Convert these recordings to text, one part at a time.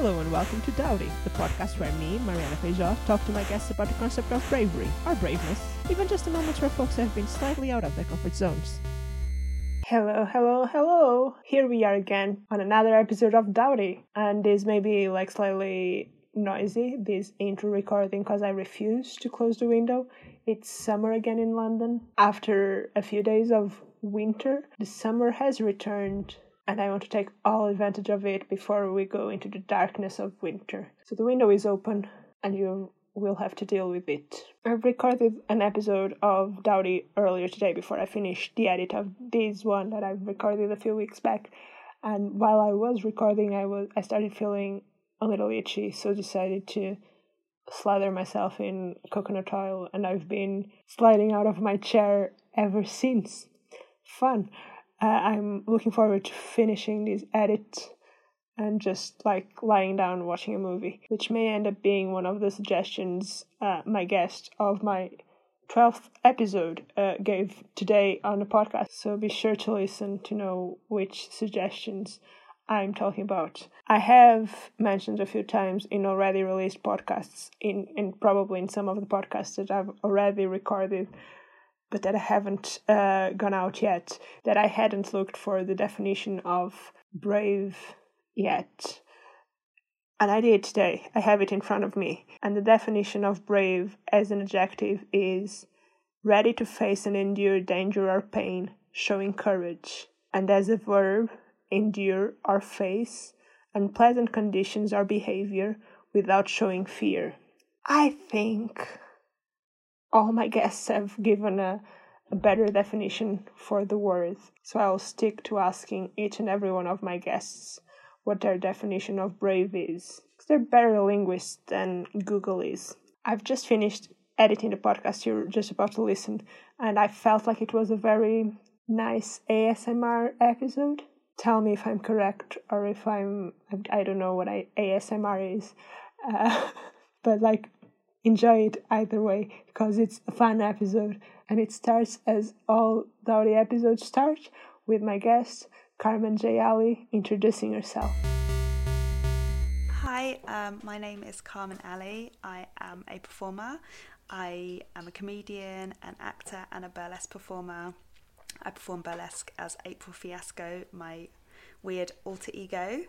Hello and welcome to Dowdy, the podcast where me, Mariana Feijó, talk to my guests about the concept of bravery, or braveness, even just the moments where folks have been slightly out of their comfort zones. Hello, hello, hello! Here we are again on another episode of Dowdy, and this may be like slightly noisy, this intro recording, because I refuse to close the window. It's summer again in London. After a few days of winter, the summer has returned and I want to take all advantage of it before we go into the darkness of winter. So the window is open and you will have to deal with it. I've recorded an episode of Dowdy earlier today before I finished the edit of this one that I've recorded a few weeks back. And while I was recording I was I started feeling a little itchy, so decided to slather myself in coconut oil and I've been sliding out of my chair ever since. Fun uh, I'm looking forward to finishing this edit and just like lying down watching a movie, which may end up being one of the suggestions uh, my guest of my 12th episode uh, gave today on the podcast. So be sure to listen to know which suggestions I'm talking about. I have mentioned a few times in already released podcasts, in, in probably in some of the podcasts that I've already recorded but that I haven't uh, gone out yet, that I hadn't looked for the definition of brave yet. And I did today. I have it in front of me. And the definition of brave as an adjective is ready to face and endure danger or pain, showing courage. And as a verb, endure or face unpleasant conditions or behavior without showing fear. I think all my guests have given a, a better definition for the word, so I'll stick to asking each and every one of my guests what their definition of brave is. They're better linguists than Google is. I've just finished editing the podcast you're just about to listen, and I felt like it was a very nice ASMR episode. Tell me if I'm correct or if I'm, I don't know what I, ASMR is. Uh, but like enjoy it either way because it's a fun episode and it starts as all Dowdy episodes start with my guest Carmen J. Ali introducing herself. Hi, um, my name is Carmen Ali. I am a performer. I am a comedian, an actor, and a burlesque performer. I perform burlesque as April Fiasco, my weird alter ego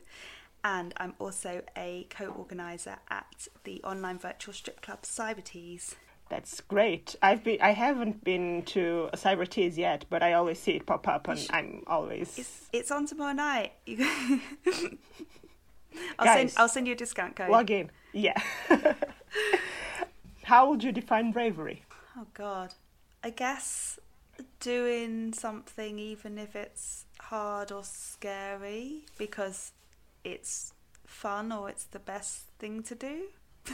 and I'm also a co-organizer at the online virtual strip club Cybertease. That's great. I've been I haven't been to a Cybertease yet, but I always see it pop up and I'm always It's it's on tomorrow night. I'll Guys, send I'll send you a discount code. Log in. Yeah. How would you define bravery? Oh god. I guess doing something even if it's hard or scary because it's fun or it's the best thing to do.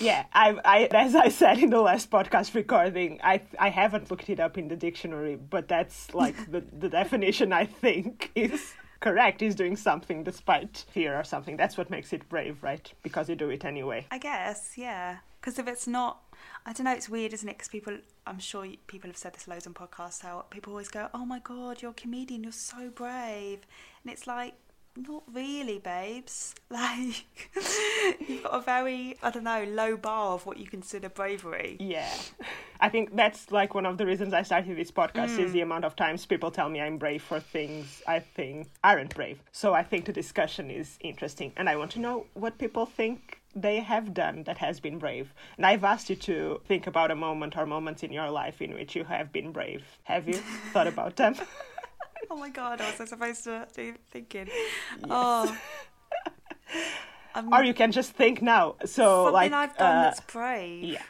yeah, I, I, as I said in the last podcast recording, I, I haven't looked it up in the dictionary, but that's like the, the definition I think is correct. Is doing something despite fear or something. That's what makes it brave, right? Because you do it anyway. I guess, yeah. Because if it's not, I don't know. It's weird, isn't it? Because people, I'm sure people have said this loads on podcasts. How people always go, "Oh my god, you're a comedian. You're so brave," and it's like not really, babes. Like, you've got a very, I don't know, low bar of what you consider bravery. Yeah. I think that's like one of the reasons I started this podcast mm. is the amount of times people tell me I'm brave for things I think aren't brave. So I think the discussion is interesting. And I want to know what people think they have done that has been brave. And I've asked you to think about a moment or moments in your life in which you have been brave. Have you thought about them? Oh my god, I was I supposed to be thinking. Yes. Oh. or you can just think now. So something like I've done uh, that's brave. Yeah.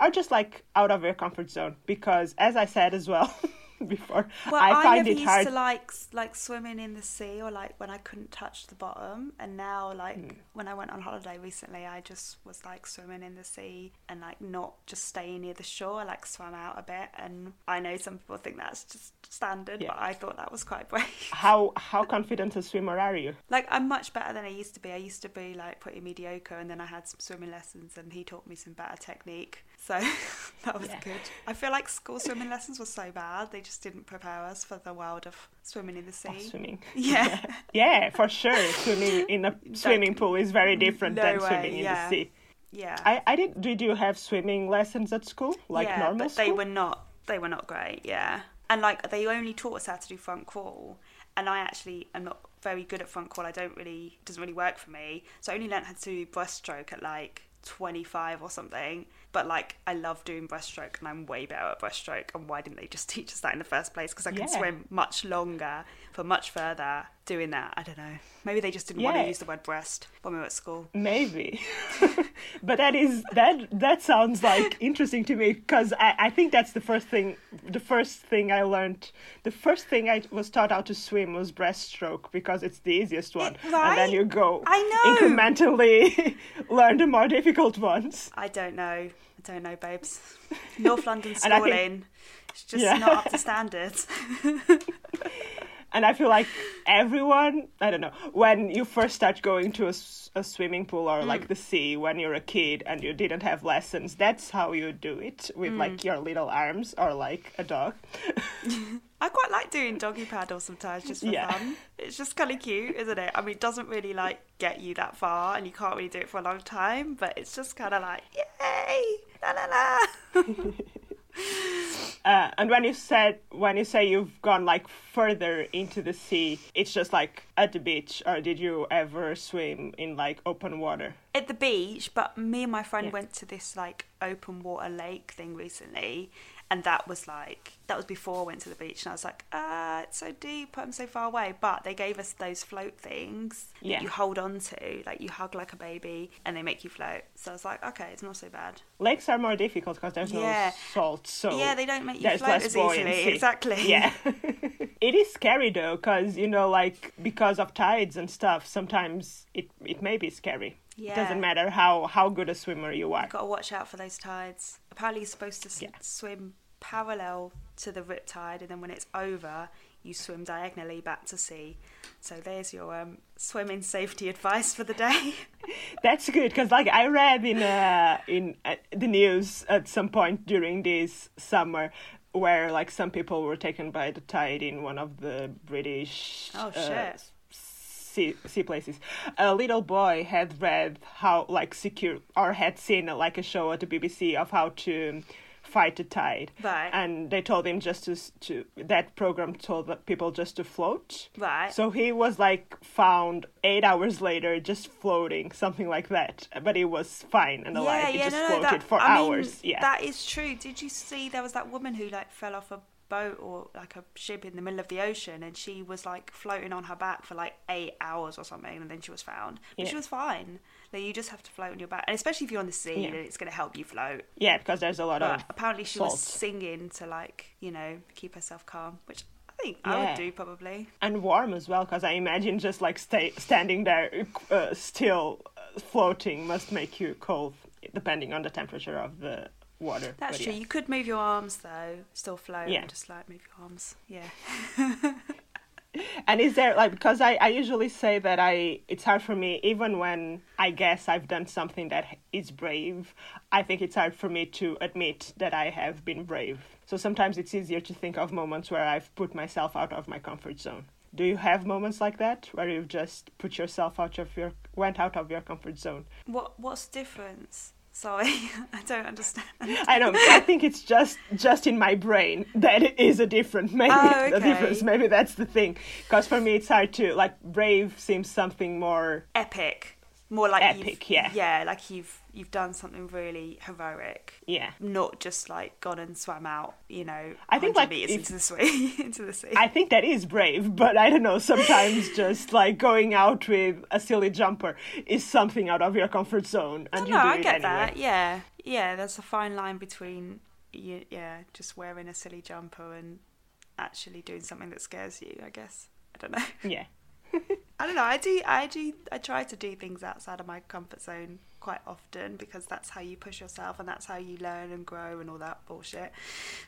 Or just like out of your comfort zone. Because as I said as well, before. Well, I, find never used hard... to like like swimming in the sea or like when I couldn't touch the bottom, and now like mm. when I went on holiday recently, I just was like swimming in the sea and like not just staying near the shore. I like swam out a bit, and I know some people think that's just standard, yeah. but I thought that was quite brave. How how confident a swimmer are you? Like I'm much better than I used to be. I used to be like pretty mediocre, and then I had some swimming lessons, and he taught me some better technique. So that was Yeah. good. I feel like school swimming lessons were so bad. They just didn't prepare us for the world of swimming in the sea. Oh, swimming. Yeah. Yeah, for sure. Swimming in a swimming pool is very different No than way, swimming in yeah. the sea. Yeah. I, I did. Did you have swimming lessons at school, like yeah, normal but school? they were not. They were not great. Yeah, and like they only taught us how to do front crawl, and I actually am not very good at front crawl. I don't really it doesn't really work for me. So I only learned how to do breaststroke at like 25 or something. But like I love doing breaststroke, and I'm way better at breaststroke. And why didn't they just teach us that in the first place? Because I can Yeah. swim much longer for much further doing that. I don't know. Maybe they just didn't want to use the word breast when we were at school. Maybe, but that is that that sounds like interesting to me because I, I think that's the first thing the first thing I learned the first thing I was taught how to swim was breaststroke because it's the easiest one and then you go I know. incrementally learn the more difficult ones. I don't know. I don't know, babes. North London I think- schooling, it's just Yeah. not up to standards. And I feel like everyone, I don't know, when you first start going to a swimming pool or Mm. like the sea when you're a kid and you didn't have lessons, that's how you do it with Mm. like your little arms or like a dog. I quite like doing doggy paddle sometimes just for Yeah. fun. It's just kind of cute, isn't it? I mean, it doesn't really like get you that far, and you can't really do it for a long time. But it's just kind of like, yay, la la la. Uh, and when you said when you say you've gone like further into the sea, it's just like at the beach, or did you ever swim in like open water? At the beach, but me and my friend Yeah. went to this like open water lake thing recently, and that was like that was before I went to the beach, and I was like, ah, it's so deep, I'm so far away. But they gave us those float things Yeah. that you hold on to, like you hug like a baby, and they make you float. So I was like, okay, it's not so bad. Lakes are more difficult because there's Yeah. no salt, so yeah, they don't make you float as easily. Exactly. Yeah. it is scary though, because you know, like because of tides and stuff, sometimes it it may be scary. Yeah. It doesn't matter how how good a swimmer you are. You've got to watch out for those tides. Apparently, you're supposed to s- Yeah. swim parallel to the rip tide, and then when it's over, you swim diagonally back to sea. So there's your um, swimming safety advice for the day. That's good because, like, I read in uh, in uh, the news at some point during this summer where like some people were taken by the tide in one of the British Oh, uh, shit. Sea sea places. A little boy had read how like secure or had seen like a show at the BBC of how to fight the tide. Right. And they told him just to to that program told the people just to float. right. So he was like found eight hours later, just floating, something like that. But he was fine and alive. Yeah, he just floated that, for I hours. Mean, yeah, that is true. Did you see there was that woman who like fell off a boat or like a ship in the middle of the ocean, and she was like floating on her back for like eight hours or something, and then she was found. But she was fine. Like you just have to float on your back, and especially if you're on the sea, Yeah. then it's going to help you float. yeah, because there's a lot But of apparently she salt. was singing to like you know keep herself calm, which I think I would do probably. and warm as well. Because I imagine just like stay standing there uh, still uh, floating must make you cold, depending on the temperature of the water. That's true. yeah. You could move your arms though, still float, Yeah. and just like move your arms. Yeah. And is there like because I, I usually say that I it's hard for me even when I guess I've done something that is brave, I think it's hard for me to admit that I have been brave. So sometimes it's easier to think of moments where I've put myself out of my comfort zone. Do you have moments like that where you've just put yourself out of your went out of your comfort zone? What What's the difference? Sorry, I don't understand. I don't. I think it's just just in my brain that it is a different maybe Oh, okay. difference. Maybe that's the thing. Because for me, it's hard to like brave seems something more Epic, more like Epic, yeah. yeah, like you've you've done something really heroic, yeah. not just like gone and swam out, you know, I think, like, meters into the sea, into the sea. I think that is brave, but I don't know. Sometimes just like going out with a silly jumper is something out of your comfort zone, and no, you do I it get anyway. that. Yeah, yeah. There's a fine line between you, yeah, just wearing a silly jumper and actually doing something that scares you. I guess I don't know. Yeah, I don't know. I do. I do. I try to do things outside of my comfort zone quite often because that's how you push yourself and that's how you learn and grow and all that bullshit.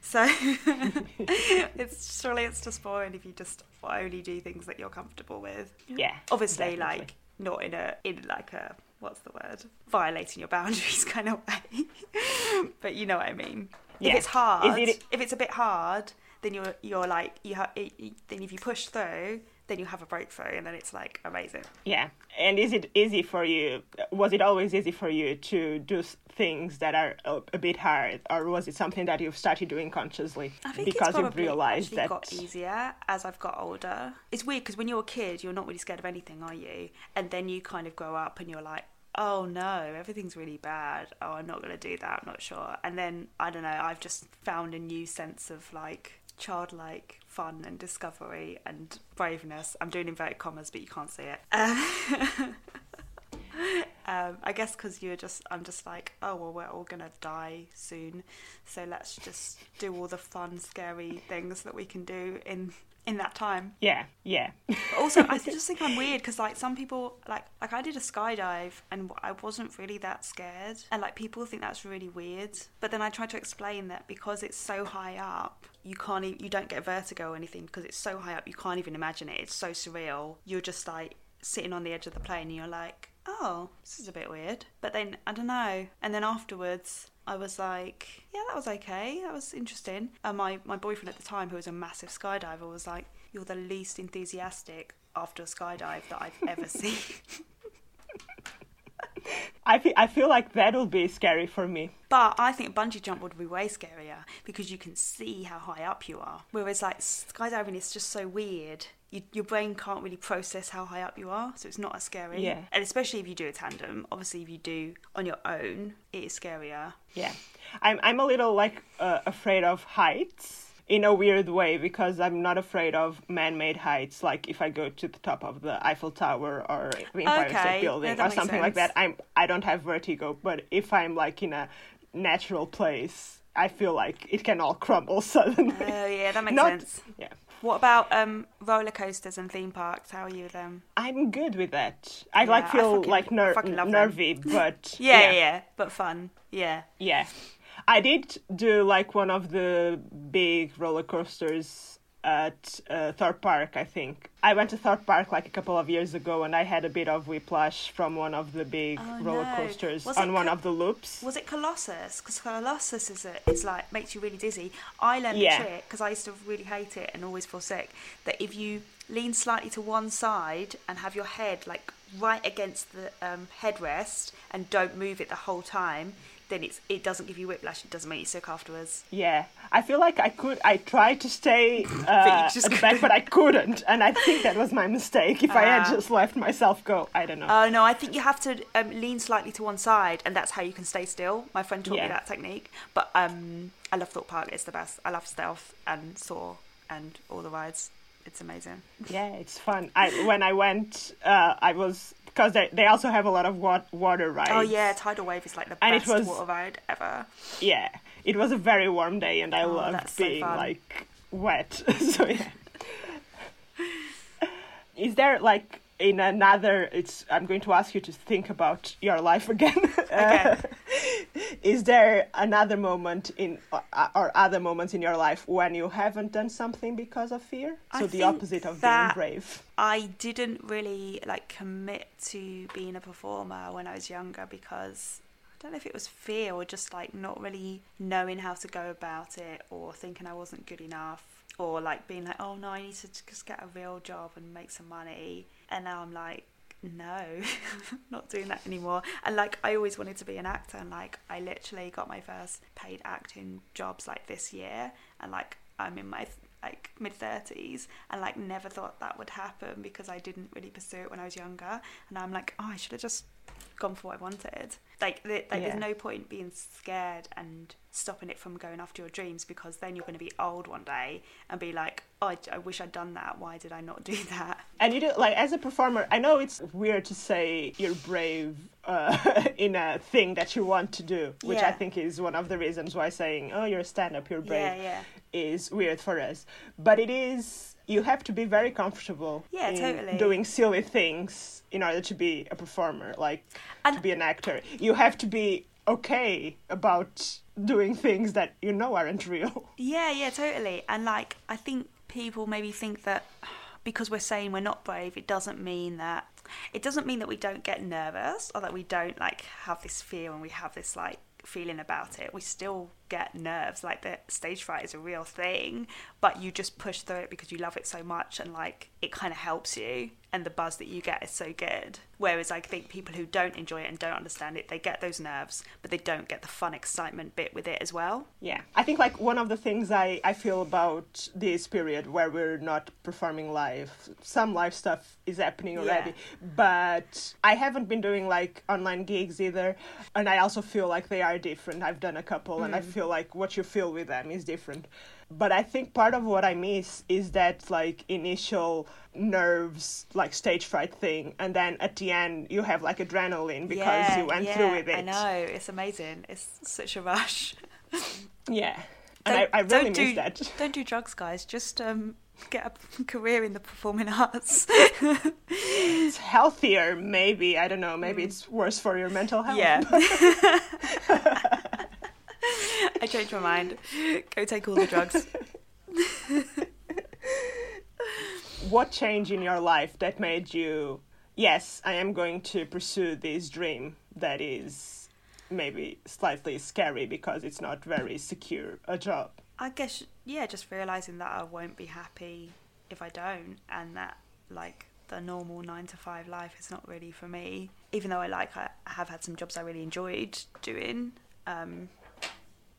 So it's surely it's just boring if you just only do things that you're comfortable with. yeah. Obviously, definitely. like not in a in like a what's the word violating your boundaries kind of way but you know what i mean Yeah. if it's hard it- if it's a bit hard then you're you're like you have then if you push through then you have a breakthrough and then it's like amazing Yeah. And is it easy for you? Was it always easy for you to do things that are a, a bit hard, or was it something that you've started doing consciously I think because you've realized that? got easier as I've got older. It's weird because when you're a kid, you're not really scared of anything, are you? And then you kind of grow up and you're like, oh no, everything's really bad. Oh, I'm not going to do that. I'm not sure. And then I don't know. I've just found a new sense of like childlike fun and discovery and braveness. I'm doing inverted commas, but you can't see it. Um, I guess because you're just, I'm just like, oh well, we're all gonna die soon, so let's just do all the fun, scary things that we can do in in that time. Yeah, yeah. But also, I just think I'm weird because like some people, like like I did a skydive and I wasn't really that scared, and like people think that's really weird. But then I tried to explain that because it's so high up, you can't, e- you don't get vertigo or anything because it's so high up, you can't even imagine it. It's so surreal. You're just like sitting on the edge of the plane, and you're like, oh, this is a bit weird. But then I don't know. And then afterwards, I was like, yeah, that was okay. That was interesting. And my, my boyfriend at the time, who was a massive skydiver, was like, you're the least enthusiastic after a skydive that I've ever seen. I feel, I feel like that'll be scary for me. But I think bungee jump would be way scarier because you can see how high up you are. Whereas like skydiving is just so weird. You, your brain can't really process how high up you are, so it's not as scary. Yeah. And especially if you do a tandem. Obviously, if you do on your own, it is scarier. Yeah, I'm I'm a little like uh, afraid of heights in a weird way because I'm not afraid of man-made heights. Like if I go to the top of the Eiffel Tower or the Empire Okay, State Building yeah, or something like that, I'm I don't have vertigo. But if I'm like in a natural place, I feel like it can all crumble suddenly. Oh yeah, that makes Not- sense. Yeah. What about um, roller coasters and theme parks? How are you with them? I'm good with that. I Yeah, like I feel fucking- like ner- love them. nervy, but Yeah, yeah, yeah, but fun. Yeah. Yeah. I did do like one of the big roller coasters at uh, Thorpe Park, I think. I went to Thorpe Park like a couple of years ago and I had a bit of whiplash from one of the big Oh, roller no. coasters Was on one of the loops. Was it Colossus? Because Colossus is a, is like makes you really dizzy. I learned Yeah. the trick because I used to really hate it and always feel sick. That if you lean slightly to one side and have your head like right against the um, headrest and don't move it the whole time, then it's it doesn't give you whiplash. It doesn't make you sick afterwards. Yeah, I feel like I could. I tried to stay uh, just at the back, but I couldn't, and I think that was my mistake. If I had Ah. just left myself go, I don't know. Oh no, I think you have to um, lean slightly to one side, and that's how you can stay still. My friend taught Yeah. me that technique. But um, I love Thorpe Park; it's the best. I love Stealth and Saw and all the rides. It's amazing. Yeah, it's fun. I when I went, uh, I was because they they also have a lot of wa- water rides. Oh yeah, Tidal Wave is like the And best was- water ride ever. Yeah, it was a very warm day, and I Oh, loved that's so being like wet. so yeah. Is there like in another? It's. I'm going to ask you to think about your life again. Okay. is there another moment in uh, or other moments in your life when you haven't done something because of fear? I So the opposite of being brave. I didn't really like commit to being a performer when I was younger because I don't know if it was fear or just like not really knowing how to go about it or thinking I wasn't good enough or like being like oh no I need to just get a real job and make some money and now I'm like no not doing that anymore and like I always wanted to be an actor and like I literally got my first paid acting jobs like this year and like I'm in my like mid 30s and like never thought that would happen because I didn't really pursue it when I was younger and I'm like oh I should have just gone for what I wanted like, th- like Yeah. there's no point being scared and stopping it from going after your dreams because then you're going to be old one day and be like oh I, I wish I'd done that why did I not do that And you do like as a performer. I know it's weird to say you're brave uh, in a thing that you want to do, which I think is one of the reasons why saying "oh, you're a stand-up, you're brave" yeah yeah is weird for us. But it is. You have to be very comfortable Yeah, in totally. doing silly things in order to be a performer, like And- to be an actor. You have to be okay about doing things that you know aren't real. Yeah, yeah, totally. And like, I think people maybe think that because we're saying we're not brave, it doesn't mean that. it doesn't mean that we don't get nervous or that we don't like have this fear and we have this like feeling about it. We still get nerves. Like the stage fright is a real thing, but you just push through it because you love it so much and like it kind of helps you and the buzz that you get is so good. Whereas I think people who don't enjoy it and don't understand it, they get those nerves, but they don't get the fun excitement bit with it as well. Yeah. I think like one of the things I, I feel about this period where we're not performing live, some live stuff is happening already, yeah. but I haven't been doing like online gigs either. And I also feel like they are different. I've done a couple mm. and I mm. Feel like what you feel with them is different but I think part of what I miss is that like initial nerves, like stage fright thing, and then at the end you have like adrenaline because yeah, you went yeah, through with it. I know it's amazing. It's such a rush. yeah, and I, I, really miss do, that. Don't do drugs, guys. Just um, get a career in the performing arts. it's healthier, maybe. I don't know. Maybe mm. it's worse for your mental health. Yeah. I changed my mind. Go take all the drugs. what change in your life that made you, yes, I am going to pursue this dream that is maybe slightly scary because it's not very secure a job? I guess, yeah, just realizing that I won't be happy if I don't, and that, like, the normal nine to five life is not really for me. Even though I like, I have had some jobs I really enjoyed doing. Um,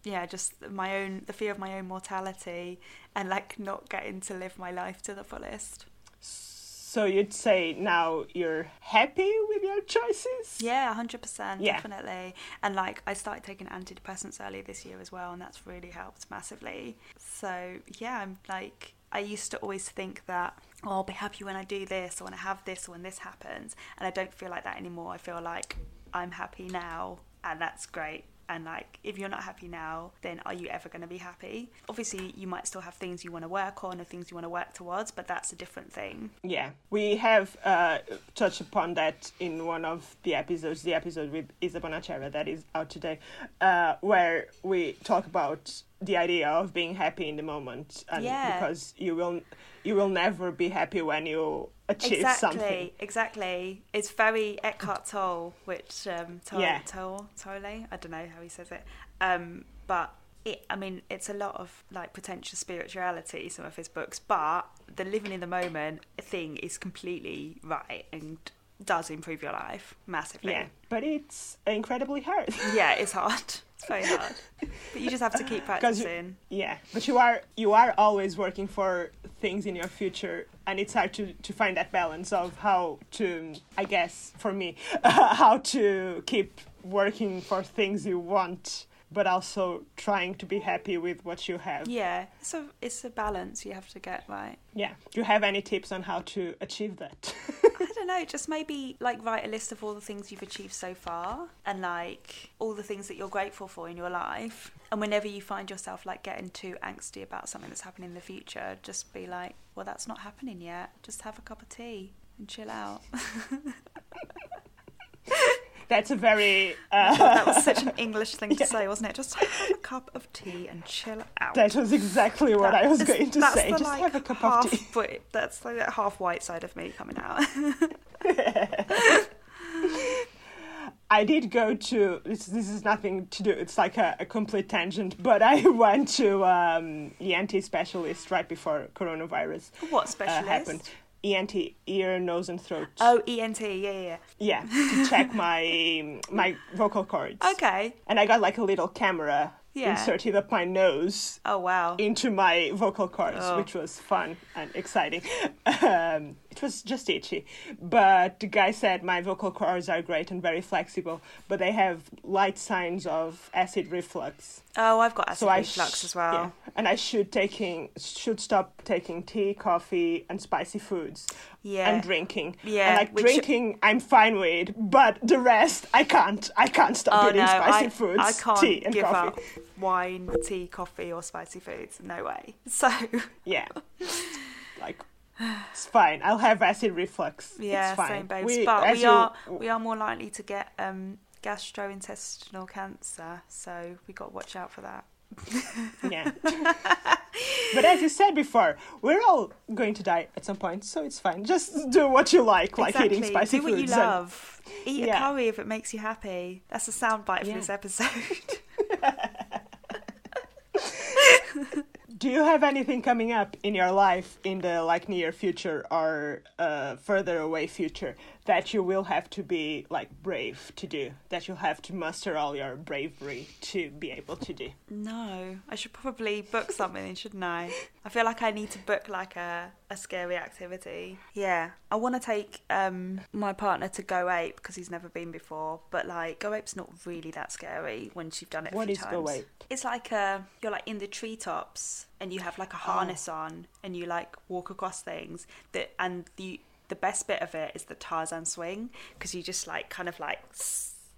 yeah, just my own the fear of my own mortality and like not getting to live my life to the fullest. So you'd say now you're happy with your choices? Yeah, hundred percent, definitely. And like I started taking antidepressants earlier this year as well, and that's really helped massively. So yeah, I'm like I used to always think that oh, I'll be happy when I do this or when I have this or when this happens, and I don't feel like that anymore. I feel like I'm happy now, and that's great and like if you're not happy now then are you ever going to be happy? Obviously you might still have things you want to work on or things you want to work towards but that's a different thing. Yeah. We have uh, touched upon that in one of the episodes. The episode with Isa Bonachera that is out today uh, where we talk about the idea of being happy in the moment. And yeah. because you will you will never be happy when you achieve exactly, something. Exactly. It's very Eckhart Tolle, which um, Tolle, yeah. Tolle, Tolle, I don't know how he says it, um, but it, I mean, it's a lot of like potential spirituality. Some of his books, but the living in the moment thing is completely right and does improve your life massively. Yeah, but it's incredibly hard. yeah, it's hard. It's very hard, but you just have to keep practicing. You, yeah, but you are you are always working for things in your future, and it's hard to to find that balance of how to, I guess, for me, how to keep working for things you want but also trying to be happy with what you have. Yeah, it's a it's a balance you have to get right. Yeah. Do you have any tips on how to achieve that? I don't know, just maybe like write a list of all the things you've achieved so far and like all the things that you're grateful for in your life. And whenever you find yourself like getting too angsty about something that's happening in the future, just be like, well, that's not happening yet. Just have a cup of tea and chill out. That's a very. Uh, that was such an English thing to yeah. say, wasn't it? Just have a cup of tea and chill out. That was exactly what that I was is, going to say. The, Just like, have a cup half, of tea. But that's like that half white side of me coming out. I did go to this. This is nothing to do. It's like a, a complete tangent. But I went to um, anti-specialist right before coronavirus. What uh, specialist? Uh, happened. ENT, ear, nose, and throat. Oh, ENT, yeah, yeah. Yeah, to check my my vocal cords. Okay. And I got like a little camera yeah. inserted up my nose. Oh wow! Into my vocal cords, oh. which was fun and exciting. Um, it was just itchy, but the guy said my vocal cords are great and very flexible, but they have light signs of acid reflux. Oh, I've got acid so reflux sh- as well. Yeah, and I should taking should stop taking tea, coffee, and spicy foods. Yeah. And drinking. Yeah. And like drinking, I'm fine with, but the rest, I can't. I can't stop oh, eating no, spicy I, foods, I can't tea, and give coffee. Up wine, tea, coffee, or spicy foods. No way. So. Yeah. like it's fine. I'll have acid reflux. Yeah, it's fine. same, babes. We, but we are we are more likely to get um, gastrointestinal cancer, so we got to watch out for that. Yeah. but as you said before, we're all going to die at some point, so it's fine. Just do what you like, like exactly. eating spicy Do what you foods. and- love. Eat Yeah. a curry if it makes you happy. That's a soundbite for Yeah. this episode. Do you have anything coming up in your life in the like near future or uh, further away future that you will have to be like brave to do? That you'll have to muster all your bravery to be able to do? no, I should probably book something, shouldn't I? I feel like I need to book like a, a scary activity. Yeah, I want to take um, my partner to Go Ape because he's never been before. But like Go Ape's not really that scary once you've done it. a few is times. Go Ape? It's like a you're like in the treetops and you have like a harness on and you like walk across things that and the the best bit of it is the Tarzan swing because you just like kind of like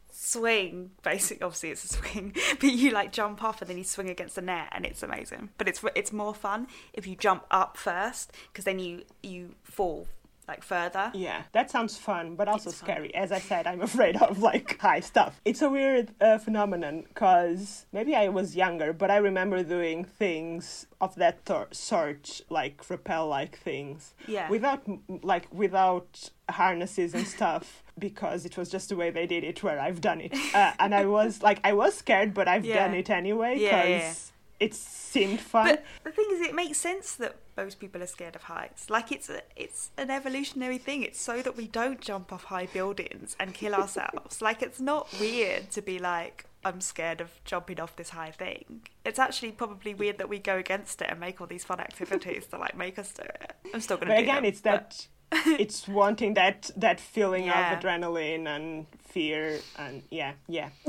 swing. Basically obviously it's a swing but you like jump off and then you swing against the net and it's amazing. But it's it's more fun if you jump up first because then you you fall like further Yeah, that sounds fun, but also It's fun. scary. As I said, I'm afraid of like high stuff. It's a weird uh, phenomenon because maybe I was younger, but I remember doing things of that tor- sort, like rappel-like things, yeah without like without harnesses and stuff. Because it was just the way they did it, where I've done it, uh, and I was like, I was scared, but I've done it anyway Yeah, because yeah. it seemed fun. But the thing is, it makes sense that most people are scared of heights. Like it's a, it's an evolutionary thing. It's so that we don't jump off high buildings and kill ourselves. like it's not weird to be like, I'm scared of jumping off this high thing. It's actually probably weird that we go against it and make all these fun activities to like make us do it. I'm still gonna. but do again them, it's but- that it's wanting that that feeling Yeah. of adrenaline and fear and yeah yeah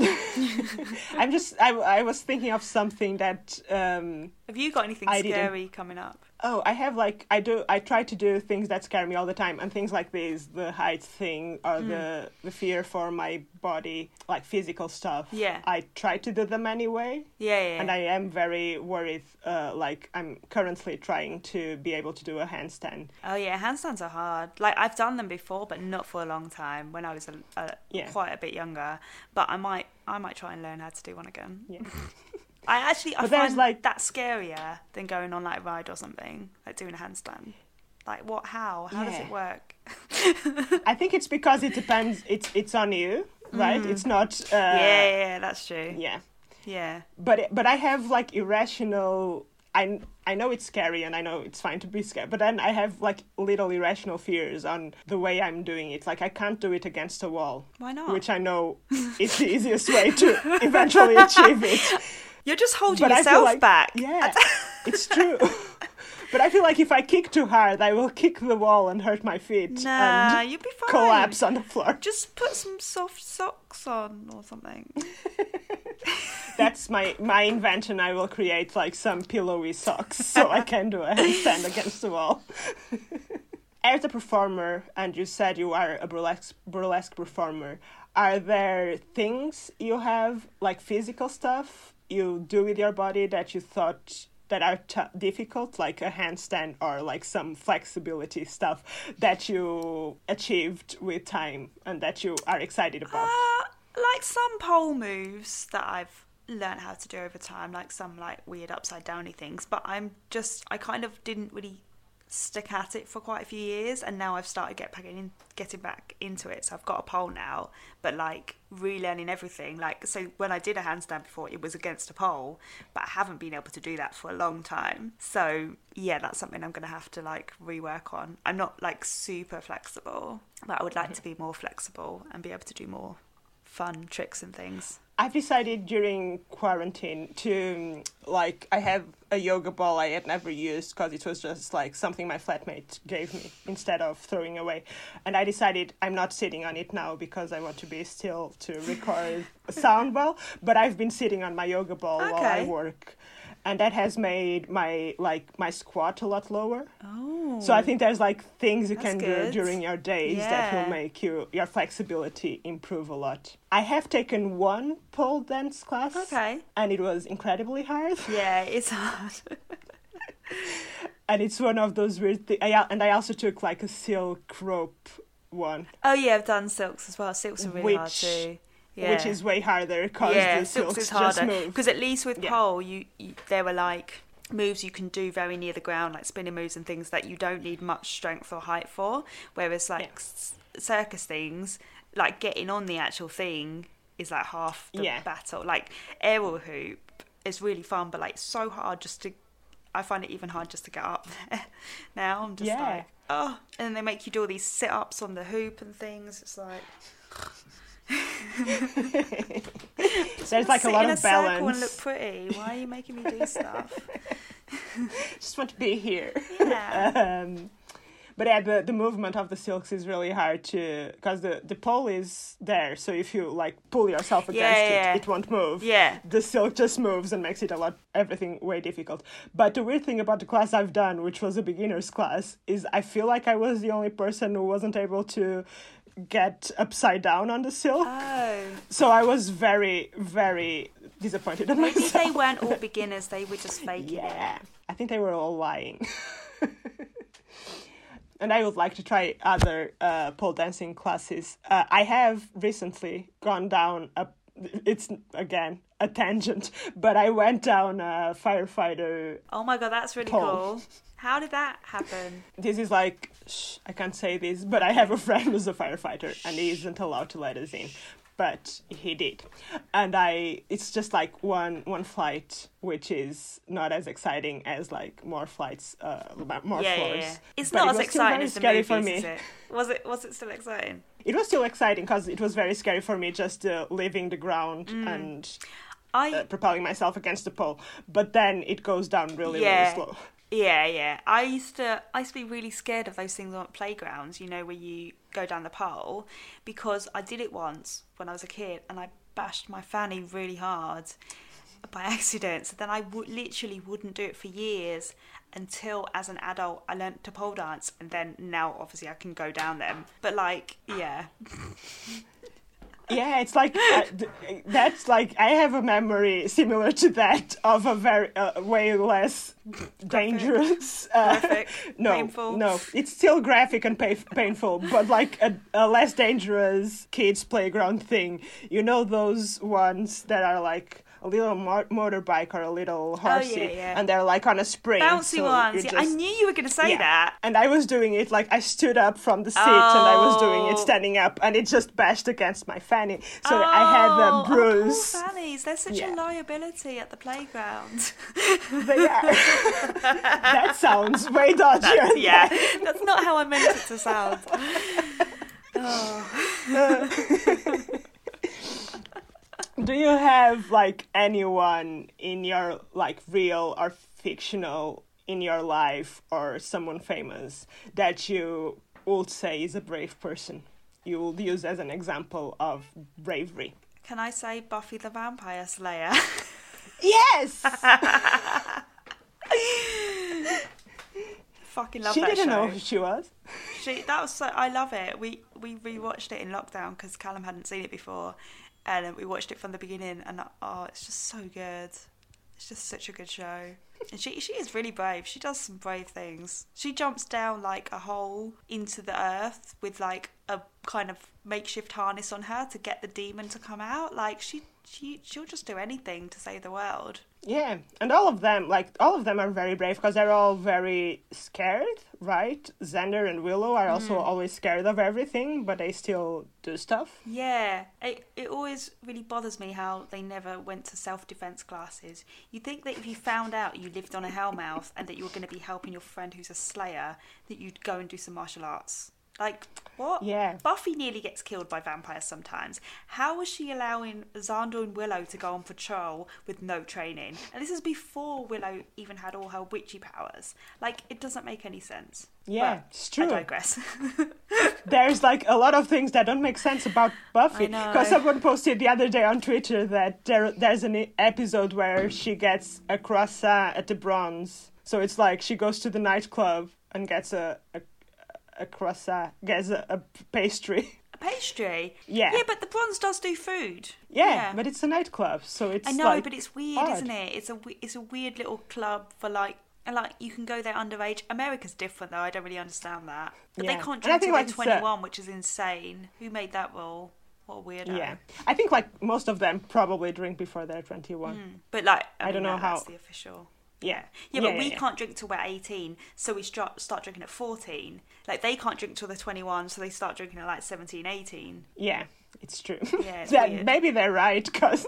i'm just I, I was thinking of something that um Have you got anything I didn't- scary coming up? Oh i have like i do i try to do things that scare me all the time and things like this the height thing or Mm. the the fear for my body like physical stuff Yeah. i try to do them anyway Yeah, yeah. and i am very worried uh like i'm currently trying to be able to do a handstand Oh yeah, handstands are hard. Like I've done them before, but not for a long time. When I was a, a, Yeah. quite a bit younger, but I might I might try and learn how to do one again. yeah I actually I But find like- that scarier than going on like a ride or something, like doing a handstand. Like what? How? How does it work? I think it's because it depends. It's it's on you, right? It's not. Uh, Mm. yeah, yeah, yeah, that's true. yeah. Yeah, But but I have like irrational. I I know it's scary and I know it's fine to be scared, but then I have like little irrational fears on the way I'm doing it. Like I can't do it against a wall, why not? which I know is the easiest way to eventually achieve it. You're just holding But yourself like back. yeah, it's true. but I feel like if I kick too hard, I will kick the wall and hurt my feet Nah, and you'll be fine. collapse on the floor. Just put some soft socks on or something. That's my my invention. I will create like some pillowy socks so I can do a handstand against the wall. As a performer, and you said you are a burlesque burlesque performer, are there things you have like physical stuff you do with your body that you thought that are t- difficult, like a handstand or like some flexibility stuff that you achieved with time and that you are excited about? Uh, like some pole moves that I've learned how to do over time, like some like weird upside downy things. But I'm just I kind of didn't really stick at it for quite a few years, and now I've started get back in, getting back into it. So I've got a pole now, but like relearning everything. Like so, when I did a handstand before, it was against a pole, but I haven't been able to do that for a long time. So yeah, that's something I'm gonna have to like rework on. I'm not like super flexible, but I would like mm-hmm. to be more flexible and be able to do more fun tricks and things. I've decided during quarantine to um, like I have a yoga ball I had never used because it was just like something my flatmate gave me instead of throwing away, and I decided I'm not sitting on it now because I want to be still to record sound well. But I've been sitting on my yoga ball while I work, and that has made my like my squat a lot lower. Oh, So I think there's like things you That's can do during your days that will make you your flexibility improve a lot. I have taken one pole dance class, okay. and it was incredibly hard. Yeah, it's hard. And it's one of those weird things. And I also took like a silk rope one, oh yeah, I've done silks as well. Silks are really hard Which- too. Yeah. which is way harder because yeah, the silks silks is harder because at least with Yeah. pole, you, you there were like moves you can do very near the ground, like spinning moves and things that you don't need much strength or height for. Whereas like circus things, like getting on the actual thing is like half the Yeah. battle. Like aerial hoop is really fun, but like so hard just to. I find it even hard just to get up there. Now I'm just Yeah. like, oh, and then they make you do all these sit ups on the hoop and things. It's like There's like a lot in of a circle and look pretty. Why are you making me do stuff? Just want to be here. Yeah. um, but yeah, the, the movement of the silks is really hard to because the the pole is there. So if you like pull yourself against Yeah, yeah. it, it won't move. Yeah. The silk just moves and makes it a lot everything way difficult. But the weird thing about the class I've done, which was a beginner's class, is I feel like I was the only person who wasn't able to get upside down on the silk. Oh. So I was very, very disappointed in Maybe myself. they weren't all beginners, they were just faking Yeah, it. I think they were all lying. and I would like to try other uh, pole dancing classes. Uh, I have recently gone down a. It's again a tangent, but I went down a firefighter. Oh my god, that's really Pole. cool. How did that happen? This is like shh, I can't say this, but I have a friend who's a firefighter, and he isn't allowed to let us in. But he did, and I. It's just like one one flight, which is not as exciting as like more flights, uh, more yeah, floors. yeah, yeah. It's But not it as exciting as the scary movies, for me. is it? Was it? Was it still exciting? It was still exciting because it was very scary for me just uh, leaving the ground Mm. and I uh, propelling myself against the pole. But then it goes down really, really slow. Yeah, yeah. I used to I used to be really scared of those things on playgrounds, you know, where you go down the pole because I did it once when I was a kid and I bashed my fanny really hard by accident. So then I w- literally wouldn't do it for years until as an adult I learnt to pole dance and then now obviously I can go down them. But like, yeah. Yeah, it's like uh, that's like I have a memory similar to that of a very uh, way less dangerous. Uh, Graphic, no, painful. no, it's still graphic and pa- painful, but like a, a less dangerous kids playground thing. You know those ones that are like a little mo- motorbike or a little oh, horsey, Oh, yeah. and they're like on a spring. Bouncy so ones. you Yeah, I knew you were going to say yeah. that. And I was doing it like I stood up from the seat and I was doing it Oh. standing up, and it just bashed against my fanny. So I had Oh, oh a bruise. Oh, fannies. They're such Yeah. a liability at the playground. They are. that sounds way dodgy. That's, yeah, that. that's not how I meant it to sound. Oh. Do you have like anyone in your like real or fictional in your life or someone famous that you would say is a brave person? You would use as an example of bravery. Can I say Buffy the Vampire Slayer? Yes. Fucking love she that didn't show. know who she was. She, that was so. I love it. We we rewatched it in lockdown because Callum hadn't seen it before, and we watched it from the beginning. And oh, it's just so good. It's just such a good show. And she she is really brave. She does some brave things. She jumps down like a hole into the earth with like a kind of makeshift harness on her to get the demon to come out. Like she she she'll just do anything to save the world. Yeah, and all of them, like all of them, are very brave because they're all very scared, right? Xander and Willow are also Mm. always scared of everything, but they still do stuff. Yeah, it, it always really bothers me how they never went to self defense classes. You'd think that if you found out you lived on a hellmouth and that you were going to be helping your friend who's a slayer, that you'd go and do some martial arts. Like, what? Yeah. Buffy nearly gets killed by vampires sometimes. How was she allowing Xander and Willow to go on patrol with no training? And this is before Willow even had all her witchy powers. Like, it doesn't make any sense. Yeah, But it's true. I digress. There's like a lot of things that don't make sense about Buffy. Because someone posted the other day on Twitter that there there's an episode where she gets a croissant at the Bronze. So it's like she goes to the nightclub and gets a a, a croissant, gets a, a pastry. A pastry? Yeah. Yeah, but the bronze does do food. Yeah, but it's a nightclub, so it's I know, like but it's weird, isn't it? It's a it's a weird little club for like and like you can go there underage. America's different though. I don't really understand that. But Yeah. they can't drink till like, they're twenty one, which is insane. Who made that rule? What a weirdo. Yeah, I think like most of them probably drink before they're 21. Mm. But like, I, I don't know no, how- That's the official. Yeah, Yeah, but yeah, we yeah. can't drink till we're 18, so we start start drinking at 14. Like they can't drink till they're 21, so they start drinking at like 17, 18. Yeah, it's true. Yeah, it's maybe they're right because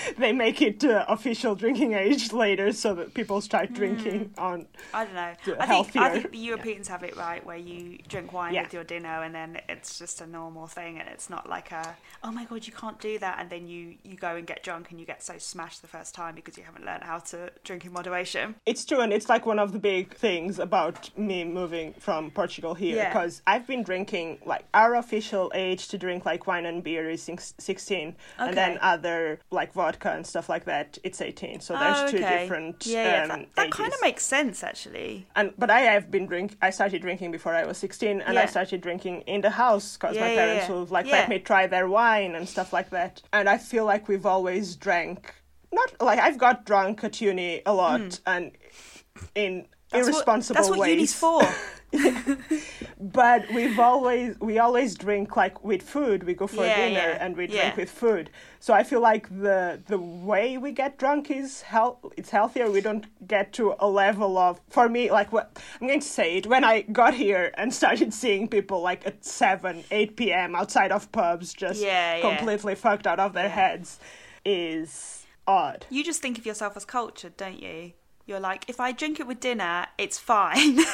they make it uh, official drinking age later, so that people start drinking on. I don't know. I think I think the Europeans have it right, where you drink wine Yeah. with your dinner, and then it's just a normal thing, and it's not like a oh my god you can't do that, and then you you go and get drunk and you get so smashed the first time because you haven't learned how to drink in moderation. It's true, and it's like one of the big things about me moving from Portugal here Yeah. because I've been drinking like our official age to drink like wine and beer is six- 16, and then other like vodka and stuff like that it's 18. So there's oh, two okay. different Yeah, yeah um, that, that kind of makes sense actually. and but I have been drink. I started drinking before I was sixteen, and I started drinking in the house because my Yeah, yeah, parents yeah. would like Yeah. let me try their wine and stuff like that. And I feel like we've always drank. Not like I've got drunk at uni a lot and in. That's irresponsible what, that's what ways. uni's for. But we've always we always drink like with food. We go for Yeah, dinner yeah, and we yeah. drink with food. So I feel like the the way we get drunk is health. It's healthier. We don't get to a level of for me like what I'm going to say it when I got here and started seeing people like at seven eight p.m. outside of pubs just Yeah, yeah. completely fucked out of their heads is odd. You just think of yourself as cultured, don't you? You're like, if I drink it with dinner, it's fine. but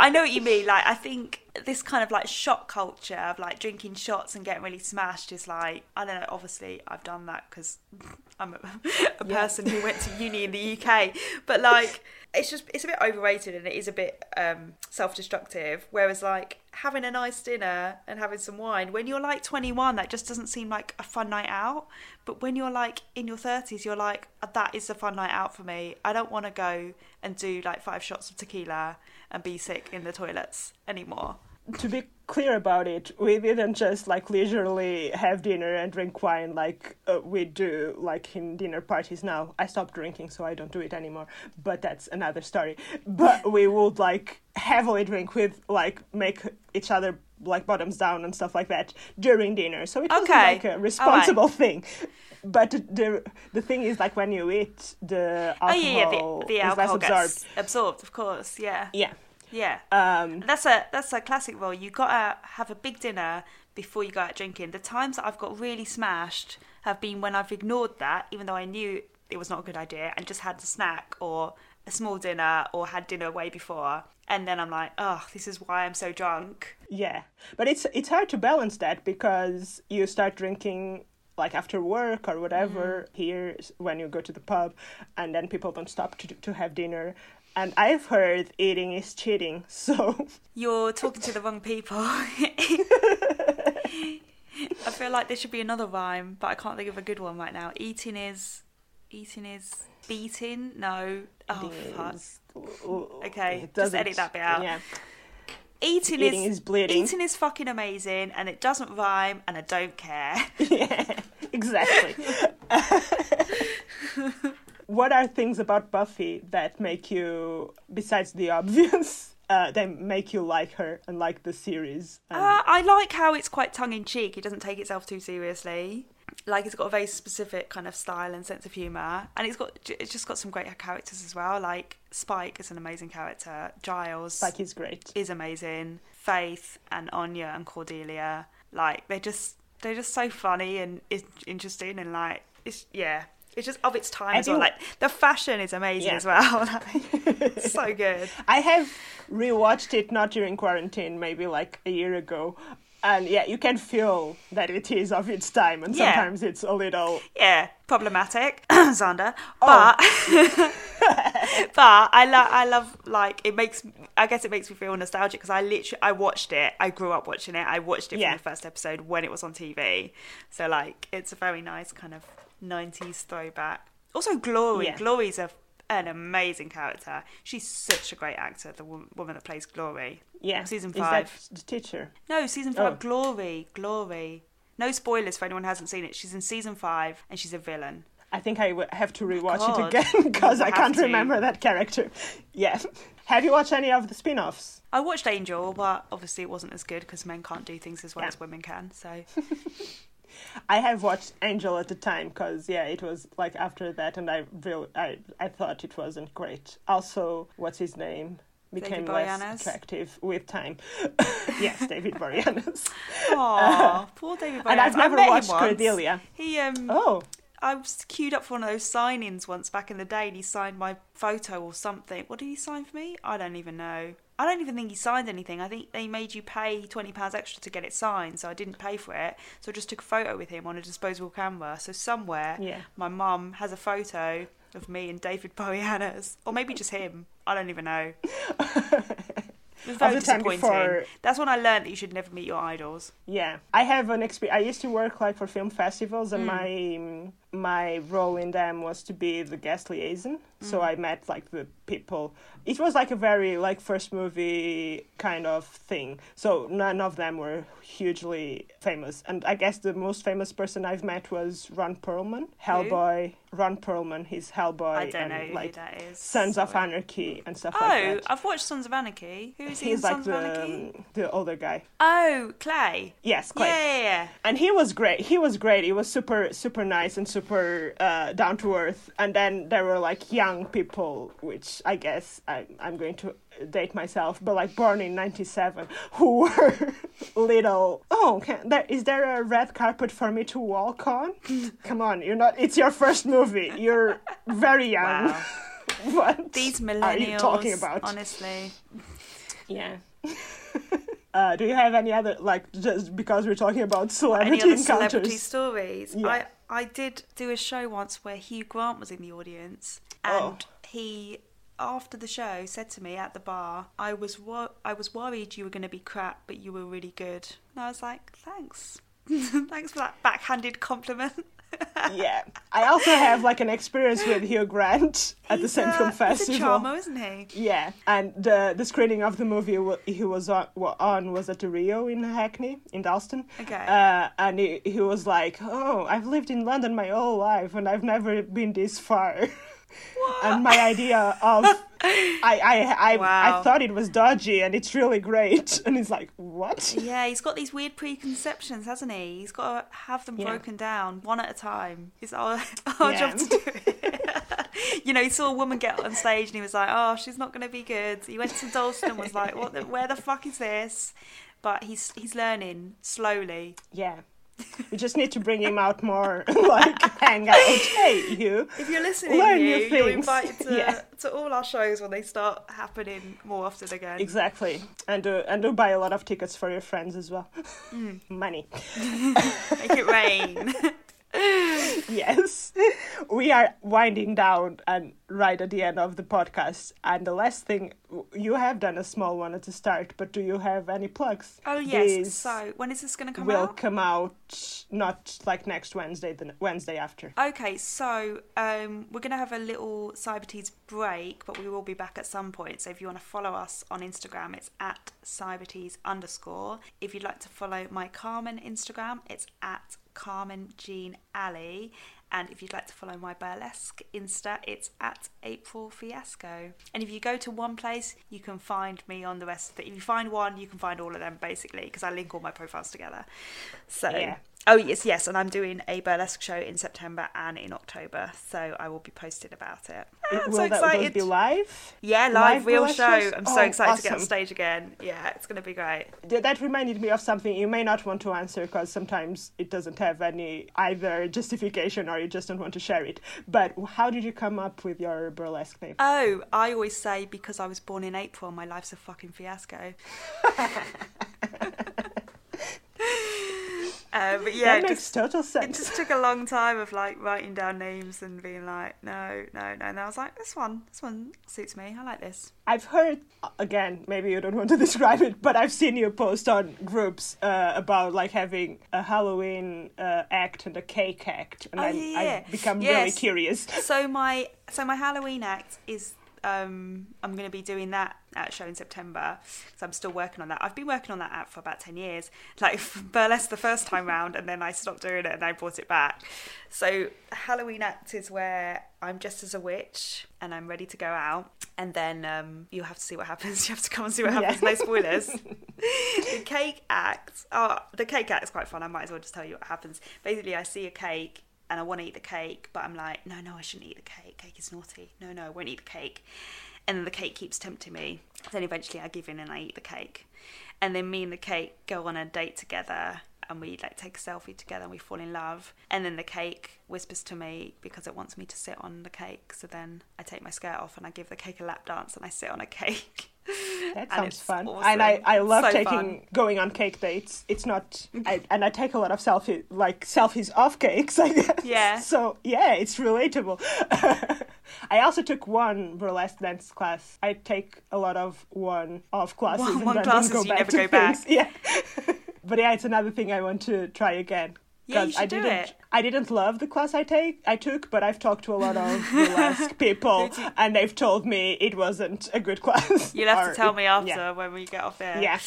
I know what you mean. Like, I think this kind of like shot culture of like drinking shots and getting really smashed is like, I don't know. Obviously, I've done that because I'm a, a person who went to uni in the UK. But like, it's just it's a bit overrated and it is a bit um, self-destructive. Whereas like having a nice dinner and having some wine when you're like 21, that just doesn't seem like a fun night out. But when you're like in your 30s, you're like that is a fun night out for me. I don't want to go and do like five shots of tequila and be sick in the toilets anymore. To be clear about it, we didn't just like leisurely have dinner and drink wine like uh, we do like in dinner parties now. I stopped drinking, so I don't do it anymore. But that's another story. But we would like heavily drink with like make each other like bottoms down and stuff like that during dinner. So it was Okay. like a responsible thing. But the the thing is like when you eat, the alcohol oh yeah, yeah, the, the is less alcohol absorbed. absorbed, of course. Yeah, Yeah. Yeah. Um, That's a that's a classic rule. You gotta have a big dinner before you go out drinking. The times that I've got really smashed have been when I've ignored that, even though I knew it was not a good idea, and just had a snack or a small dinner or had dinner way before. And then I'm like, oh, this is why I'm so drunk. Yeah, but it's it's hard to balance that because you start drinking like after work or whatever here when you go to the pub, and then people don't stop to to have dinner. And I've heard eating is cheating, so You're talking to the wrong people. I feel like there should be another rhyme, but I can't think of a good one right now. Eating is eating is beating. No. Oh fuck. Okay, just edit that bit out. Yeah, Eating, Eating is, is bleeding. Eating is fucking amazing, and it doesn't rhyme, and I don't care. yeah, exactly. what are things about Buffy that make you, besides the obvious, uh, that make you like her and like the series? And- Uh, I like how it's quite tongue in cheek. It doesn't take itself too seriously. Like it's got a very specific kind of style and sense of humor, and it's got it's just got some great characters as well. Like Spike is an amazing character. Giles Spike is great. is amazing. Faith and Anya and Cordelia, like they're just they're just so funny and i- interesting and like it's yeah. It's just of its time I as well. Like the fashion is amazing Yeah. as well. Like, so good. I have rewatched it not during quarantine, maybe like a year ago. And yeah, you can feel that it is of its time, and Yeah. sometimes it's a little. Yeah, problematic, Xander. Oh. But but I love I love like it makes I guess it makes me feel nostalgic because I literally I watched it. I grew up watching it. I watched it Yeah. from the first episode when it was on TV. So like it's a very nice kind of 90s throwback. Also Glory. Yeah. Glory's a an amazing character. She's such a great actor, the wo- woman that plays Glory. Yeah, Season Is five. that the teacher? No, season five. Oh. Glory, Glory. No spoilers for anyone who hasn't seen it. She's in season five and she's a villain. I think I have to rewatch God, it again because I can't to. remember that character. Yeah. Have you watched any of the spin-offs? I watched Angel, but obviously it wasn't as good because men can't do things as well Yeah. as women can. So I have watched Angel at the time because yeah, it was like after that, and I really I I thought it wasn't great. Also, what's his name? Became less Boreanaz? attractive with time. yes, David Boreanaz. Aw, poor David and I've never watched. Cordelia. He um Oh, I was queued up for one of those signings once back in the day and he signed my photo or something. What did he sign for me? I don't even know. I don't even think he signed anything. I think they made you pay £20 extra to get it signed, so I didn't pay for it. So I just took a photo with him on a disposable camera. So somewhere, Yeah. my mum has a photo of me and David Boreanaz. Or maybe just him. I don't even know. It was very Of the time disappointing. before- That's when I learned that you should never meet your idols. Yeah, I have an experience. I used to work like for film festivals, Mm. and my um, my role in them was to be the guest liaison. So Mm. I met like the people. It was like a very like first movie kind of thing. So none of them were hugely famous, and I guess the most famous person I've met was Ron Perlman, Hellboy. Ron Perlman, he's Hellboy, I don't and know who like that is. Sons of Anarchy and stuff Oh, like that. I've watched Sons of Anarchy. Who is he He's like Sons of Anarchy? the the older guy. Oh, Clay. Yes, Clay. Yeah, yeah, yeah. and he was great he was great he was super super nice and super uh, down to earth and then there were like young people which i guess I, i'm going to date myself but like born in 97 who were little oh can, there, is there a red carpet for me to walk on come on you're not it's your first movie you're very young Wow. what These are millennials. you talking about Honestly. yeah uh, do you have any other like just because we're talking about celebrity Any other encounters celebrity stories? Yeah. I, I did do a show once where Hugh Grant was in the audience Oh. and he after the show said to me at the bar, I was wor- I was worried you were going to be crap, but you were really good. And I was like, thanks. thanks for that backhanded compliment. Yeah. I also have like an experience with Hugh Grant at the same a- film He's a festival. charmer, isn't he? Yeah, and the the screening of the movie he was on, on was at the Rio in Hackney in Dalston. Okay. Uh, and he, he was like, "Oh, I've lived in London my whole life, and I've never been this far." and my idea of I I I, Wow. I thought it was dodgy, and it's really great. And he's like, "What?" Yeah, he's got these weird preconceptions, hasn't he? He's got to have them Yeah. broken down one at a time. It's our, our Yeah. job to do it. you know, he saw a woman get on stage and he was like, "Oh, she's not going to be good." He went to Dalston and was like, "What? The, where the fuck is this?" But he's he's learning slowly. Yeah. We just need to bring him out more, like hang out. Hey, you. If you're listening, Learn you, new you're invited to, Yeah. to all our shows when they start happening more often again. Exactly, and do and do buy a lot of tickets for your friends as well. Mm. Money. Make it rain. yes, we are winding down and right at the end of the podcast. And the last thing, you have done a small one at the start, but do you have any plugs? oh yes. This So when is this going to come will out? Will come out not like next Wednesday, the Wednesday after. Okay, so um, we're going to have a little Cybertees break, but we will be back at some point. So if you want to follow us on Instagram, it's at Cybertees underscore. If you'd like to follow my Carmen Instagram, it's at Carmen Jean Alley. And if you'd like to follow my burlesque Insta, it's at April Fiasco. And if you go to one place, you can find me on the rest of it. If you find one, you can find all of them basically, because I link all my profiles together. So Yeah. Oh yes, yes, and I'm doing a burlesque show in September and in October, so I will be posting about it. Ah, I'm will so that, those be live? yeah, live, live real show. shows? I'm so Oh, excited to get on stage again. Yeah, it's gonna be great. Th- That reminded me of something you may not want to answer because sometimes it doesn't have any either justification or you just don't want to share it. But how did you come up with your burlesque name? Oh, I always say because I was born in April, my life's a fucking fiasco. uh, but yeah, that it just, total it just took a long time of like writing down names and being like, no, no, no. And I was like, this one, this one suits me. I like this. I've heard again, maybe you don't want to describe it, but I've seen you post on groups uh, about like having a Halloween uh, act and a cake act, and Oh, I'm, yeah. I've become really curious. so my so my Halloween act is um, I'm going to be doing that at show in September. So I'm still working on that. I've been working on that app for about 10 years. Like burlesque the first time round, and then I stopped doing it and I brought it back. So Halloween act is where I'm just as a witch and I'm ready to go out. And then um, you'll have to see what happens. You have to come and see what happens. Yeah. No spoilers. the cake act. Oh, the cake act is quite fun. I might as well just tell you what happens. Basically, I see a cake and I want to eat the cake, but I'm like, no, no, I shouldn't eat the cake. Cake is naughty. No, no, I won't eat the cake. And then the cake keeps tempting me. Then eventually I give in and I eat the cake. And then me and the cake go on a date together and we like take a selfie together and we fall in love and then the cake whispers to me because it wants me to sit on the cake so then i take my skirt off and i give the cake a lap dance and i sit on a cake that sounds fun awesome. and i i love so taking fun. going on cake dates it's not mm-hmm. I, and i take a lot of selfies like selfies off cakes i guess yeah so yeah it's relatable I also took one burlesque dance class. I take a lot of one off classes one, and one then classes go you back never to go back. Yeah. but yeah, it's another thing I want to try again. Yeah, you should I do didn't, it. I didn't love the class I take I took, but I've talked to a lot of burlesque people, and they've told me it wasn't a good class. You'll have or to tell me after Yeah. when we get off air. yeah.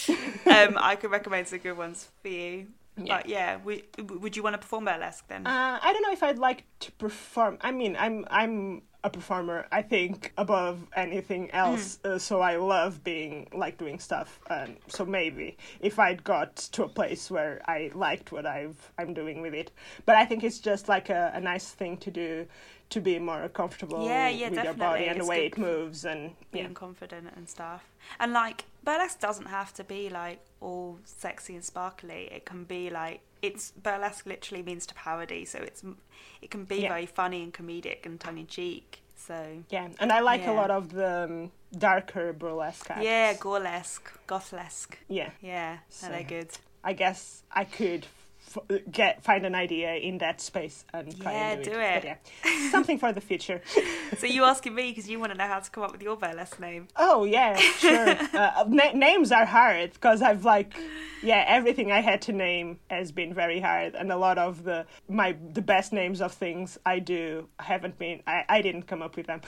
um, I could recommend some good ones for you. Yeah. But yeah, would, would you want to perform burlesque then? Uh, I don't know if I'd like to perform. I mean, I'm I'm a performer. I think above anything else. Uh, so I love being like doing stuff. And so maybe if I'd got to a place where I liked what I've I'm doing with it, but I think it's just like a, a nice thing to do to be more comfortable Yeah, yeah, with your body definitely. and the way it moves and being yeah. confident and stuff. And like burlesque doesn't have to be like all sexy and sparkly. It can be like it's burlesque literally means to parody, so it's it can be Yeah. very funny and comedic and tongue in cheek. So Yeah, and I like a lot of the um, darker burlesque acts. yeah, gorlesque, gothlesque. yeah. Yeah, So- they're good. I guess I could f- get find an idea in that space and try Yeah, and do, do it. But yeah, something for the future. So you asking me because you want to know how to come up with your burlesque name? Oh yeah, sure. uh, na- names are hard because I've like, yeah, everything I had to name has been very hard, and a lot of the my the best names of things I do haven't been. I I didn't come up with them.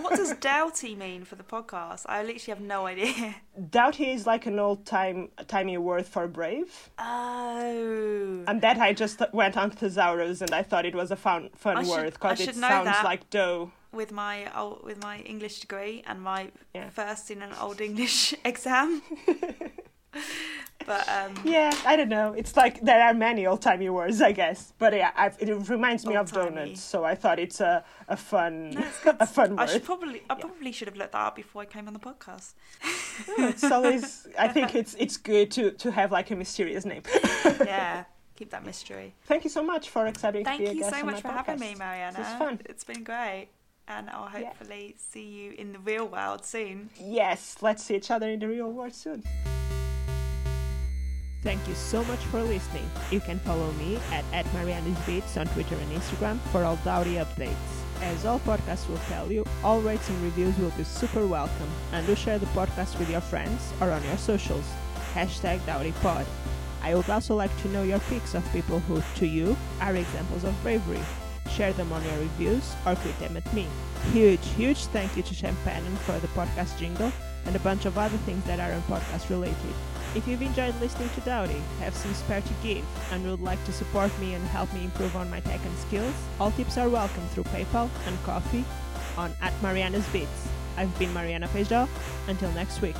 What does doughty mean for the podcast? I literally have no idea. Doughty is like an old time timey word for brave, Oh. And that I just went on thesaurus and I thought it was a fun fun should- word I because it sounds that. like dough. with my old, with my English degree and my Yeah. first in an old English exam. but um, Yeah, I don't know. It's like there are many old timey words, I guess. But yeah, I've, it reminds me of donuts, so I thought it's a a fun no, a fun I word. should probably I probably should have looked that up before I came on the podcast. it's always. I think it's it's good to to have like a mysterious name. yeah, keep that mystery. Thank you so much for accepting to Thank be a you guest so much my for having me. Mariana. It's fun. It's been great, and I'll Yeah. hopefully see you in the real world soon. Yes, let's see each other in the real world soon. Thank you so much for listening. You can follow me at, at Mariana's Beats on Twitter and Instagram for all Doughty updates. As all podcasts will tell you, all rates and reviews will be super welcome, and do share the podcast with your friends or on your socials. Hashtag DoughtyPod. I would also like to know your pics of people who, to you, are examples of bravery. Share them on your reviews or tweet them at me. Huge, huge thank you to Champagne for the podcast jingle and a bunch of other things that aren't podcast related. If you've enjoyed listening to Doughty, have some spare to give, and would like to support me and help me improve on my tech and skills, all tips are welcome through PayPal and Ko-fi on at Mariana's Beats. I've been Mariana Feijó. Until next week.